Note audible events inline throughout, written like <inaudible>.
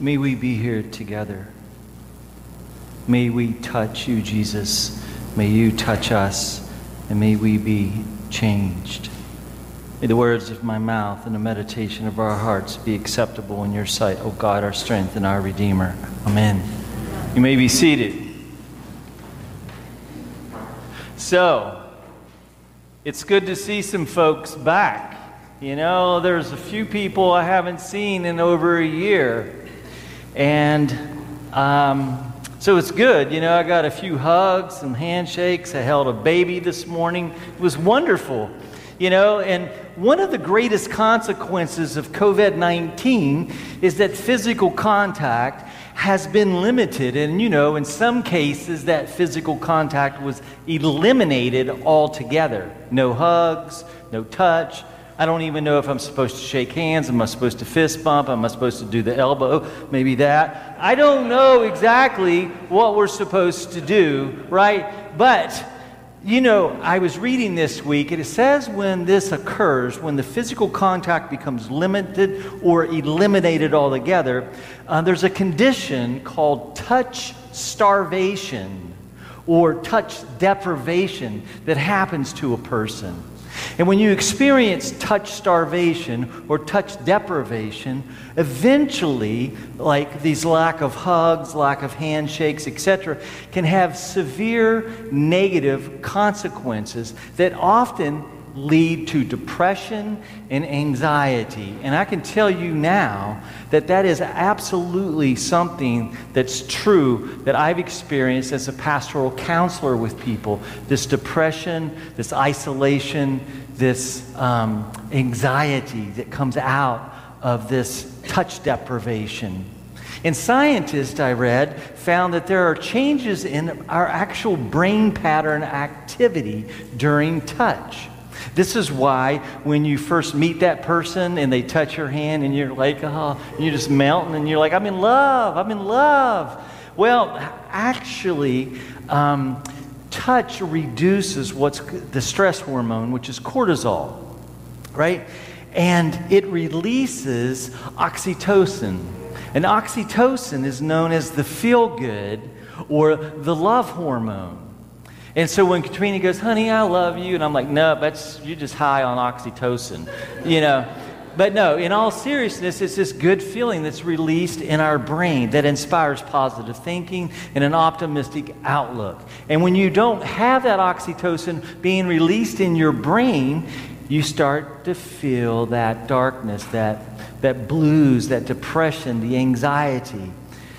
May we be here together. May we touch you, Jesus. May you touch us, and may we be changed. May the words of my mouth and the meditation of our hearts be acceptable in your sight, O God, our strength and our Redeemer. Amen. You may be seated. So, it's good to see some folks back. You know, there's a few people I haven't seen in over a year. And um, so it's good. You know, I got a few hugs, some handshakes. I held a baby this morning. It was wonderful. You know, and one of the greatest consequences of COVID 19 is that physical contact has been limited. And, you know, in some cases, that physical contact was eliminated altogether. No hugs, no touch, I don't even know if I'm supposed to shake hands. Am I supposed to fist bump? Am I supposed to do the elbow? Maybe that. I don't know exactly what we're supposed to do, right? But, you know, I was reading this week, and it says when this occurs, when the physical contact becomes limited or eliminated altogether, uh, there's a condition called touch starvation or touch deprivation that happens to a person. And when you experience touch starvation or touch deprivation, eventually, like these lack of hugs, lack of handshakes, etc., can have severe negative consequences that often lead to depression and anxiety. And I can tell you now that that is absolutely something that's true that I've experienced as a pastoral counselor with people this depression, this isolation, this um, anxiety that comes out of this touch deprivation. And scientists, I read, found that there are changes in our actual brain pattern activity during touch. This is why when you first meet that person and they touch your hand and you're like, oh, you're just melting and you're like, I'm in love, I'm in love. Well, actually, um, touch reduces what's the stress hormone, which is cortisol, right? And it releases oxytocin. And oxytocin is known as the feel good or the love hormone. And so when Katrina goes, honey, I love you, and I'm like, no, that's you're just high on oxytocin, you know. But no, in all seriousness, it's this good feeling that's released in our brain that inspires positive thinking and an optimistic outlook. And when you don't have that oxytocin being released in your brain, you start to feel that darkness, that, that blues, that depression, the anxiety.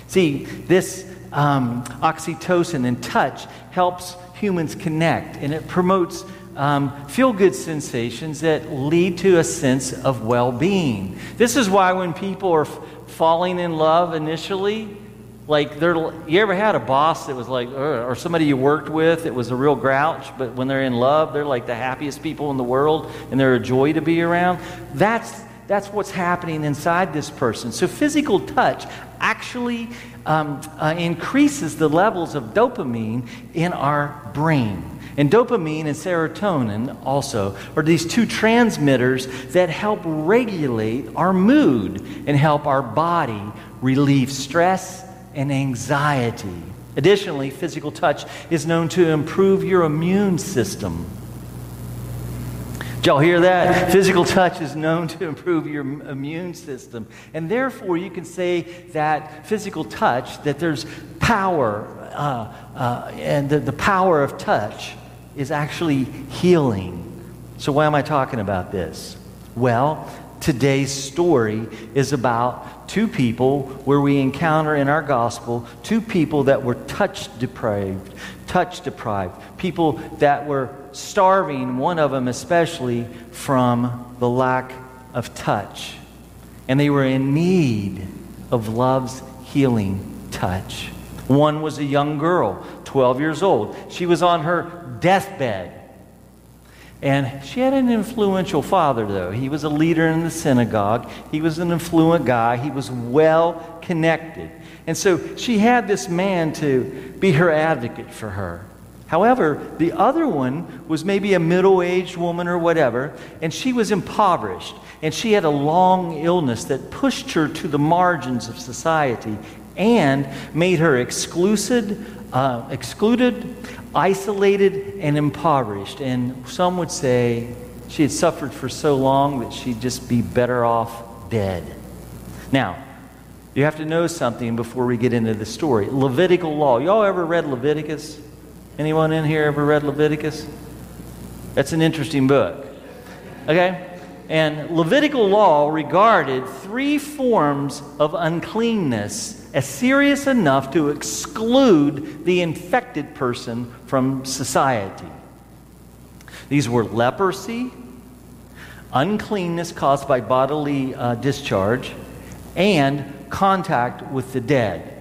See, this um, oxytocin and touch helps humans connect, and it promotes um, feel good sensations that lead to a sense of well being. This is why when people are f- falling in love initially, like they're, you ever had a boss that was like, or somebody you worked with that was a real grouch, but when they're in love, they're like the happiest people in the world and they're a joy to be around? That's, that's what's happening inside this person. So physical touch actually um, uh, increases the levels of dopamine in our brain. And dopamine and serotonin also are these two transmitters that help regulate our mood and help our body relieve stress and anxiety. Additionally, physical touch is known to improve your immune system. Did y'all hear that? Physical touch is known to improve your immune system. And therefore, you can say that physical touch, that there's power, uh, uh, and the, the power of touch is actually healing. So, why am I talking about this? Well, today's story is about two people where we encounter in our gospel two people that were touch deprived, touch deprived, people that were starving, one of them especially, from the lack of touch. And they were in need of love's healing touch. One was a young girl, 12 years old. She was on her deathbed. And she had an influential father, though. He was a leader in the synagogue. He was an affluent guy. He was well connected. And so she had this man to be her advocate for her. However, the other one was maybe a middle aged woman or whatever, and she was impoverished. And she had a long illness that pushed her to the margins of society and made her excluded, uh, excluded, isolated, and impoverished. And some would say she had suffered for so long that she'd just be better off dead. Now, you have to know something before we get into the story. Levitical law. Y'all ever read Leviticus? Anyone in here ever read Leviticus? That's an interesting book. Okay? And Levitical law regarded three forms of uncleanness as serious enough to exclude the infected person from society. These were leprosy, uncleanness caused by bodily uh, discharge, and contact with the dead.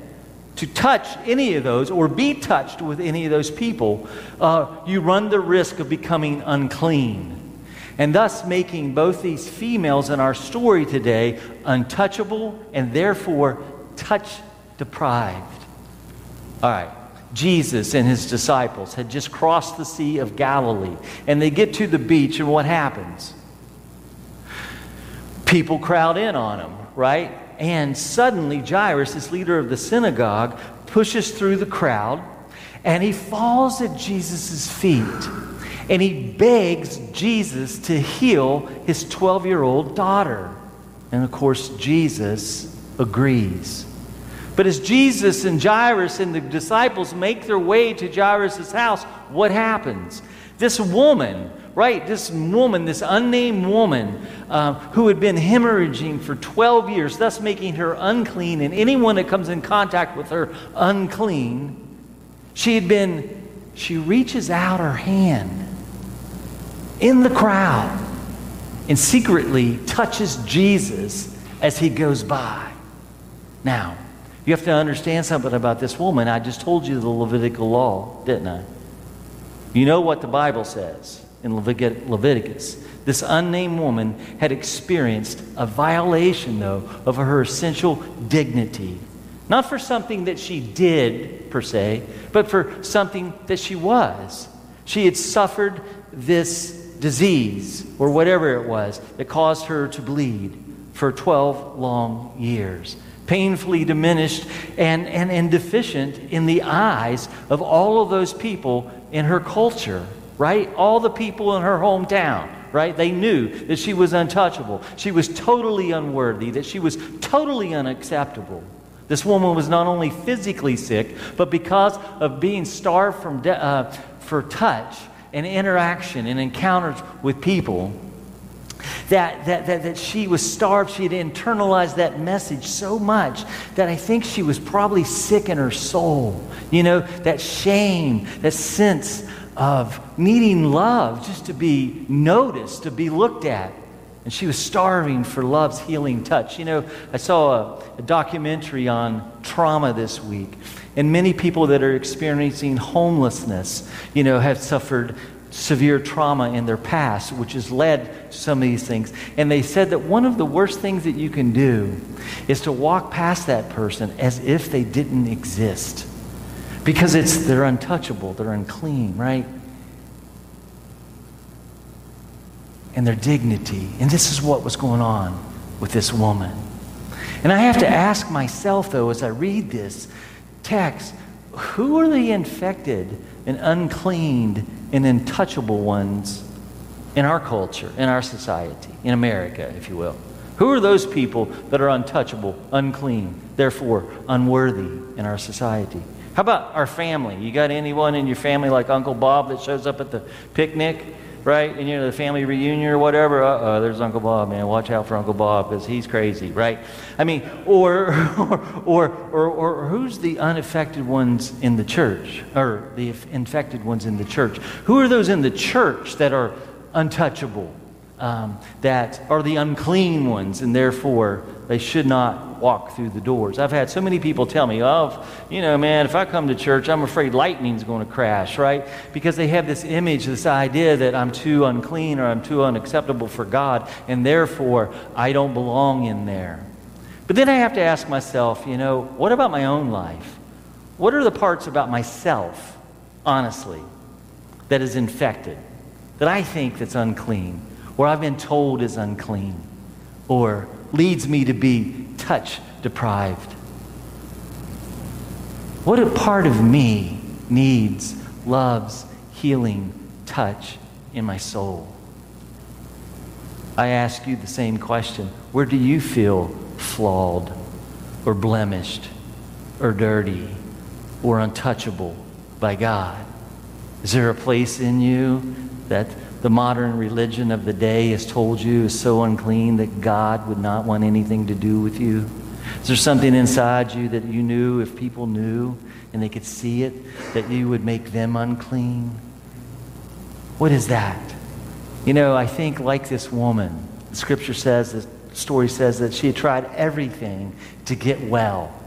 To touch any of those or be touched with any of those people, uh, you run the risk of becoming unclean. And thus making both these females in our story today untouchable and therefore touch deprived. All right. Jesus and his disciples had just crossed the Sea of Galilee, and they get to the beach, and what happens? People crowd in on them, right? And suddenly, Jairus, this leader of the synagogue, pushes through the crowd, and he falls at Jesus' feet, and he begs Jesus to heal his 12 year old daughter. And of course, Jesus agrees. But as Jesus and Jairus and the disciples make their way to Jairus' house, what happens? This woman, right, this woman, this unnamed woman uh, who had been hemorrhaging for 12 years, thus making her unclean, and anyone that comes in contact with her unclean, she had been, she reaches out her hand in the crowd and secretly touches Jesus as he goes by. Now, you have to understand something about this woman. I just told you the Levitical law, didn't I? You know what the Bible says in Leviticus. This unnamed woman had experienced a violation, though, of her essential dignity. Not for something that she did, per se, but for something that she was. She had suffered this disease, or whatever it was, that caused her to bleed for 12 long years painfully diminished and, and, and deficient in the eyes of all of those people in her culture, right? All the people in her hometown, right? They knew that she was untouchable. She was totally unworthy, that she was totally unacceptable. This woman was not only physically sick, but because of being starved from de- uh, for touch and interaction and encounters with people, that, that, that, that she was starved. She had internalized that message so much that I think she was probably sick in her soul. You know, that shame, that sense of needing love, just to be noticed, to be looked at. And she was starving for love's healing touch. You know, I saw a, a documentary on trauma this week. And many people that are experiencing homelessness, you know, have suffered severe trauma in their past, which has led to some of these things. And they said that one of the worst things that you can do is to walk past that person as if they didn't exist. Because it's they're untouchable, they're unclean, right? And their dignity. And this is what was going on with this woman. And I have to ask myself, though, as I read this text, who are the infected and uncleaned and untouchable ones in our culture, in our society, in America, if you will? Who are those people that are untouchable, unclean, therefore unworthy in our society? How about our family? You got anyone in your family like Uncle Bob that shows up at the picnic right? And you know, the family reunion or whatever, uh oh, there's Uncle Bob, man. Watch out for Uncle Bob because he's crazy, right? I mean, or, or, <laughs> or, or, or who's the unaffected ones in the church, or the infected ones in the church? Who are those in the church that are untouchable? Um, that are the unclean ones, and therefore they should not walk through the doors. I've had so many people tell me, oh, you know, man, if I come to church, I'm afraid lightning's going to crash, right? Because they have this image, this idea that I'm too unclean or I'm too unacceptable for God, and therefore I don't belong in there. But then I have to ask myself, you know, what about my own life? What are the parts about myself, honestly, that is infected, that I think that's unclean? Or I've been told is unclean, or leads me to be touch deprived. What a part of me needs, loves, healing, touch in my soul? I ask you the same question. Where do you feel flawed or blemished or dirty or untouchable by God? Is there a place in you that the modern religion of the day has told you is so unclean that God would not want anything to do with you? Is there something inside you that you knew if people knew and they could see it, that you would make them unclean? What is that? You know, I think like this woman, the scripture says, the story says that she had tried everything to get well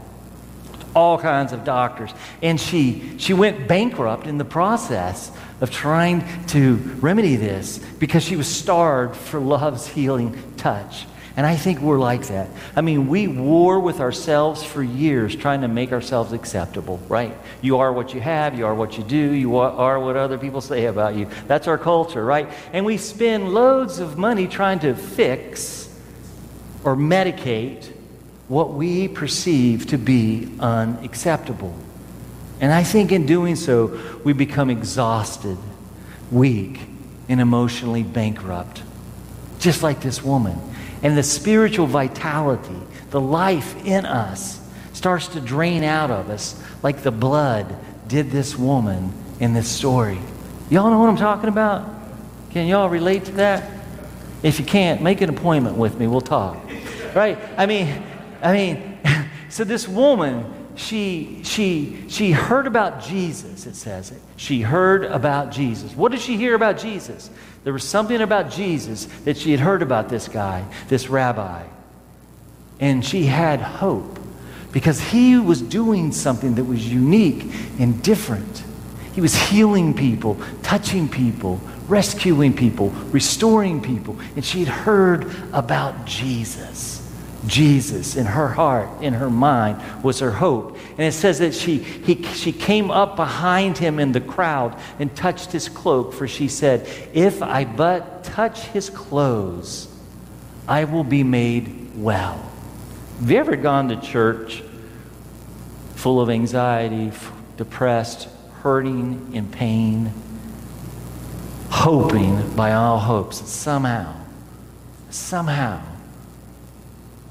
all kinds of doctors. And she, she went bankrupt in the process of trying to remedy this because she was starved for love's healing touch. And I think we're like that. I mean, we war with ourselves for years trying to make ourselves acceptable, right? You are what you have, you are what you do, you are what other people say about you. That's our culture, right? And we spend loads of money trying to fix or medicate what we perceive to be unacceptable. And I think in doing so, we become exhausted, weak, and emotionally bankrupt, just like this woman. And the spiritual vitality, the life in us, starts to drain out of us like the blood did this woman in this story. Y'all know what I'm talking about? Can y'all relate to that? If you can't, make an appointment with me. We'll talk. Right? I mean, I mean, <laughs> so this woman, she, she, she heard about Jesus, it says it. She heard about Jesus. What did she hear about Jesus? There was something about Jesus that she had heard about this guy, this rabbi. And she had hope because he was doing something that was unique and different. He was healing people, touching people, rescuing people, restoring people. And she had heard about Jesus. Jesus in her heart, in her mind, was her hope. And it says that she, he, she came up behind him in the crowd and touched his cloak, for she said, If I but touch his clothes, I will be made well. Have you ever gone to church full of anxiety, depressed, hurting, in pain, hoping by all hopes that somehow, somehow,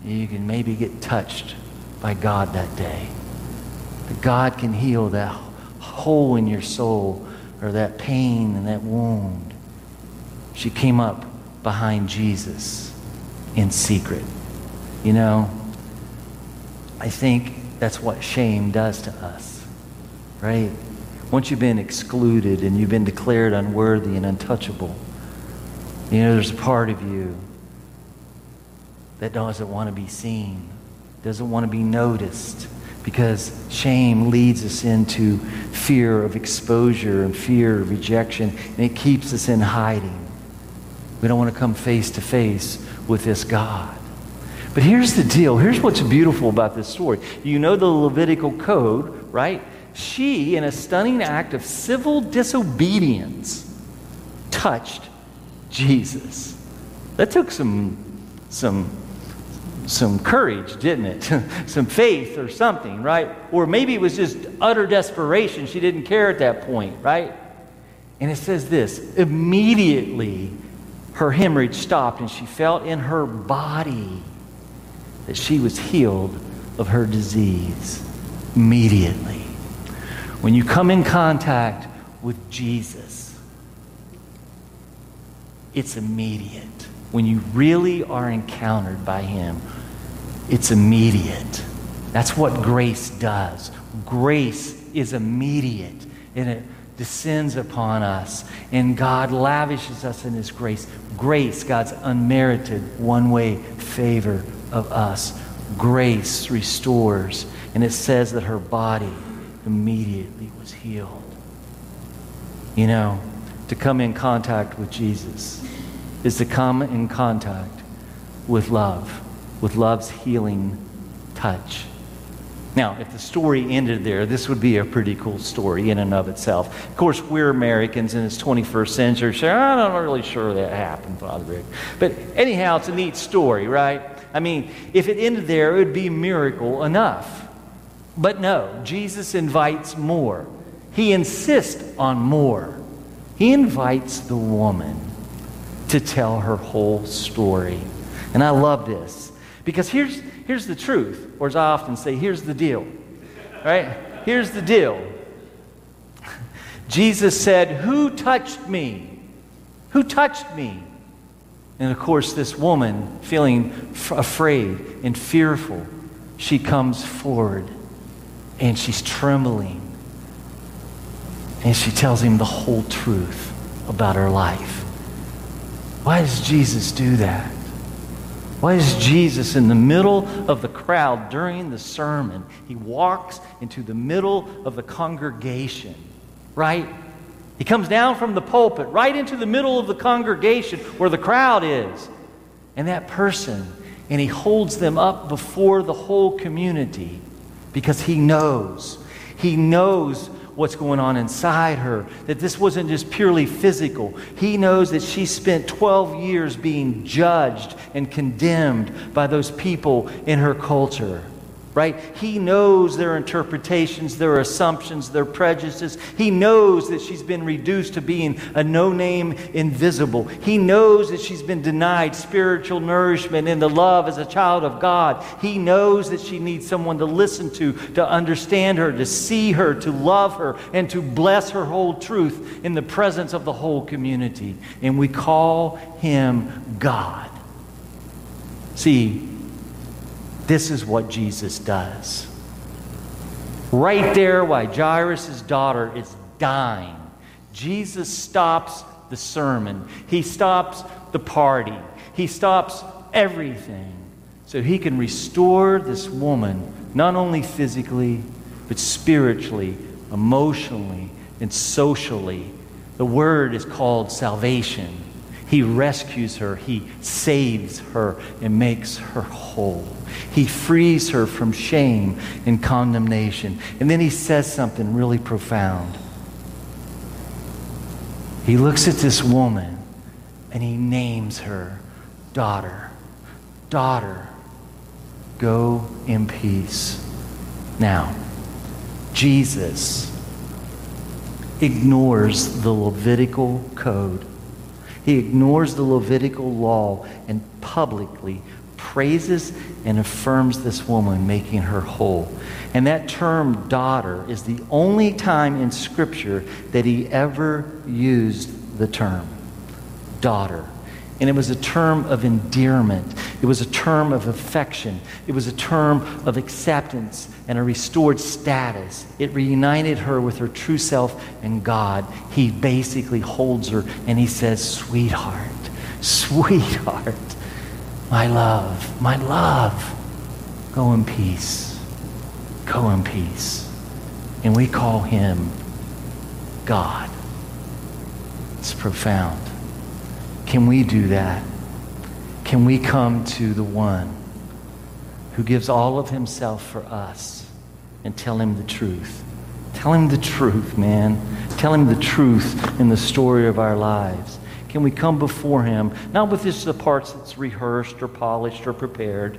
you can maybe get touched by God that day. That God can heal that hole in your soul or that pain and that wound. She came up behind Jesus in secret. You know, I think that's what shame does to us, right? Once you've been excluded and you've been declared unworthy and untouchable, you know, there's a part of you that doesn't want to be seen, doesn't want to be noticed, because shame leads us into fear of exposure and fear of rejection, and it keeps us in hiding. We don't want to come face to face with this God. But here's the deal. Here's what's beautiful about this story. You know the Levitical code, right? She, in a stunning act of civil disobedience, touched Jesus. That took some, some some courage, didn't it? <laughs> some faith or something, right? Or maybe it was just utter desperation. She didn't care at that point, right? And it says this immediately her hemorrhage stopped and she felt in her body that she was healed of her disease immediately. When you come in contact with Jesus, it's immediate when you really are encountered by Him, it's immediate. That's what grace does. Grace is immediate. And it descends upon us, and God lavishes us in His grace. Grace, God's unmerited, one way favor of us. Grace restores. And it says that her body immediately was healed. You know, to come in contact with Jesus is to come in contact with love, with love's healing touch. Now, if the story ended there, this would be a pretty cool story in and of itself. Of course, we're Americans in this 21st century, so I'm not really sure that happened, Father Rick. But anyhow, it's a neat story, right? I mean, if it ended there, it would be miracle enough. But no, Jesus invites more. He insists on more. He invites the woman to tell her whole story. And I love this because here's, here's the truth, or as I often say, here's the deal. Right? Here's the deal. <laughs> Jesus said, Who touched me? Who touched me? And of course, this woman, feeling f- afraid and fearful, she comes forward and she's trembling. And she tells him the whole truth about her life. Why does Jesus do that? Why is Jesus in the middle of the crowd during the sermon? He walks into the middle of the congregation, right? He comes down from the pulpit right into the middle of the congregation where the crowd is. And that person, and he holds them up before the whole community because he knows. He knows what's going on inside her, that this wasn't just purely physical. He knows that she spent 12 years being judged and condemned by those people in her culture right? He knows their interpretations, their assumptions, their prejudices. He knows that she's been reduced to being a no name invisible. He knows that she's been denied spiritual nourishment and the love as a child of God. He knows that she needs someone to listen to, to understand her, to see her, to love her, and to bless her whole truth in the presence of the whole community. And we call him God. See, this is what Jesus does. Right there, while Jairus' daughter is dying, Jesus stops the sermon. He stops the party. He stops everything so he can restore this woman, not only physically, but spiritually, emotionally, and socially. The word is called salvation. He rescues her, He saves her, and makes her whole. He frees her from shame and condemnation. And then He says something really profound. He looks at this woman and He names her daughter. Daughter, go in peace. Now, Jesus ignores the Levitical code he ignores the Levitical law and publicly praises and affirms this woman, making her whole. And that term daughter is the only time in Scripture that he ever used the term daughter. And it was a term of endearment. It was a term of affection. It was a term of acceptance and a restored status. It reunited her with her true self and God. He basically holds her and he says, Sweetheart, sweetheart, my love, my love, go in peace. Go in peace. And we call him God. It's profound. Can we do that? Can we come to the one who gives all of himself for us and tell him the truth? Tell him the truth, man. Tell him the truth in the story of our lives. Can we come before him, not with just the parts that's rehearsed or polished or prepared,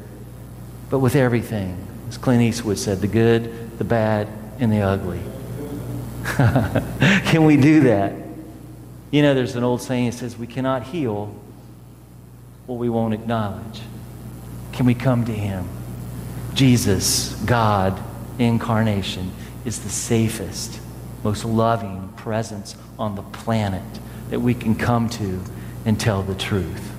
but with everything? As Clint Eastwood said, the good, the bad, and the ugly. <laughs> Can we do that? You know, there's an old saying that says, We cannot heal what we won't acknowledge. Can we come to Him? Jesus, God, incarnation, is the safest, most loving presence on the planet that we can come to and tell the truth.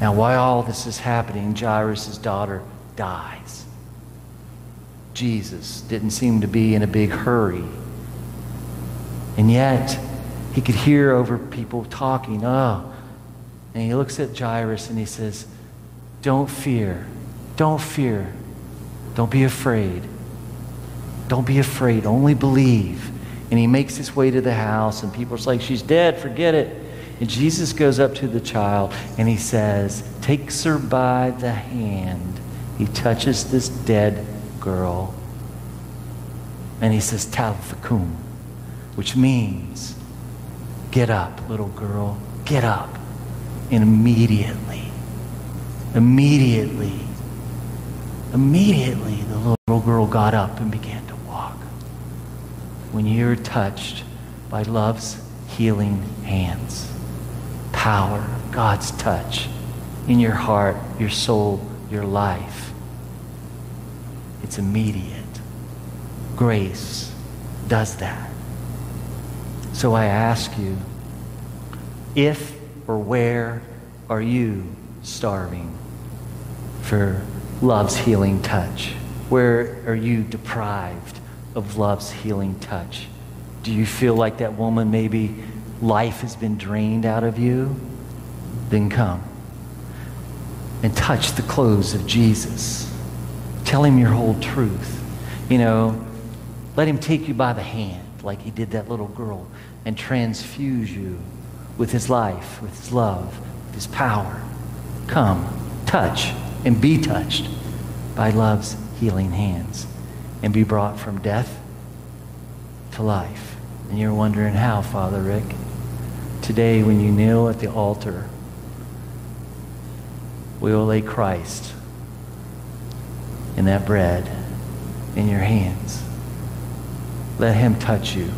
Now, while all this is happening, Jairus' daughter dies. Jesus didn't seem to be in a big hurry And yet, he could hear over people talking, oh. And he looks at Jairus and he says, Don't fear. Don't fear. Don't be afraid. Don't be afraid. Only believe. And he makes his way to the house, and people are like, She's dead. Forget it. And Jesus goes up to the child and he says, Takes her by the hand. He touches this dead girl. And he says, Talitha cum, which means, Get up, little girl. Get up. And immediately, immediately, immediately, the little girl got up and began to walk. When you're touched by love's healing hands, power, God's touch in your heart, your soul, your life, it's immediate. Grace does that. So I ask you, if or where are you starving for love's healing touch? Where are you deprived of love's healing touch? Do you feel like that woman maybe life has been drained out of you? Then come and touch the clothes of Jesus. Tell him your whole truth. You know, let him take you by the hand like he did that little girl and transfuse you with his life, with his love, with his power. Come, touch, and be touched by love's healing hands and be brought from death to life. And you're wondering how, Father Rick? Today, when you kneel at the altar, we will lay Christ in that bread in your hands. Let him touch you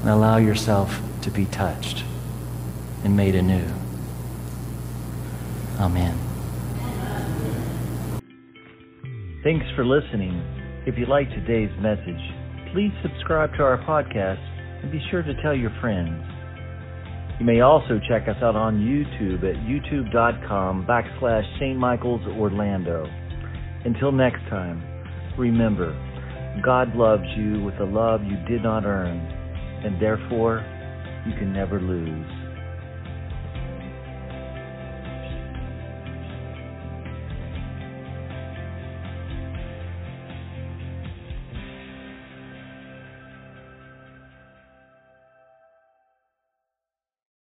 and allow yourself to be touched and made anew. Amen. Thanks for listening. If you like today's message, please subscribe to our podcast and be sure to tell your friends. You may also check us out on YouTube at youtube.com backslash St. Michael's Orlando. Until next time, remember, God loves you with a love you did not earn, and therefore you can never lose.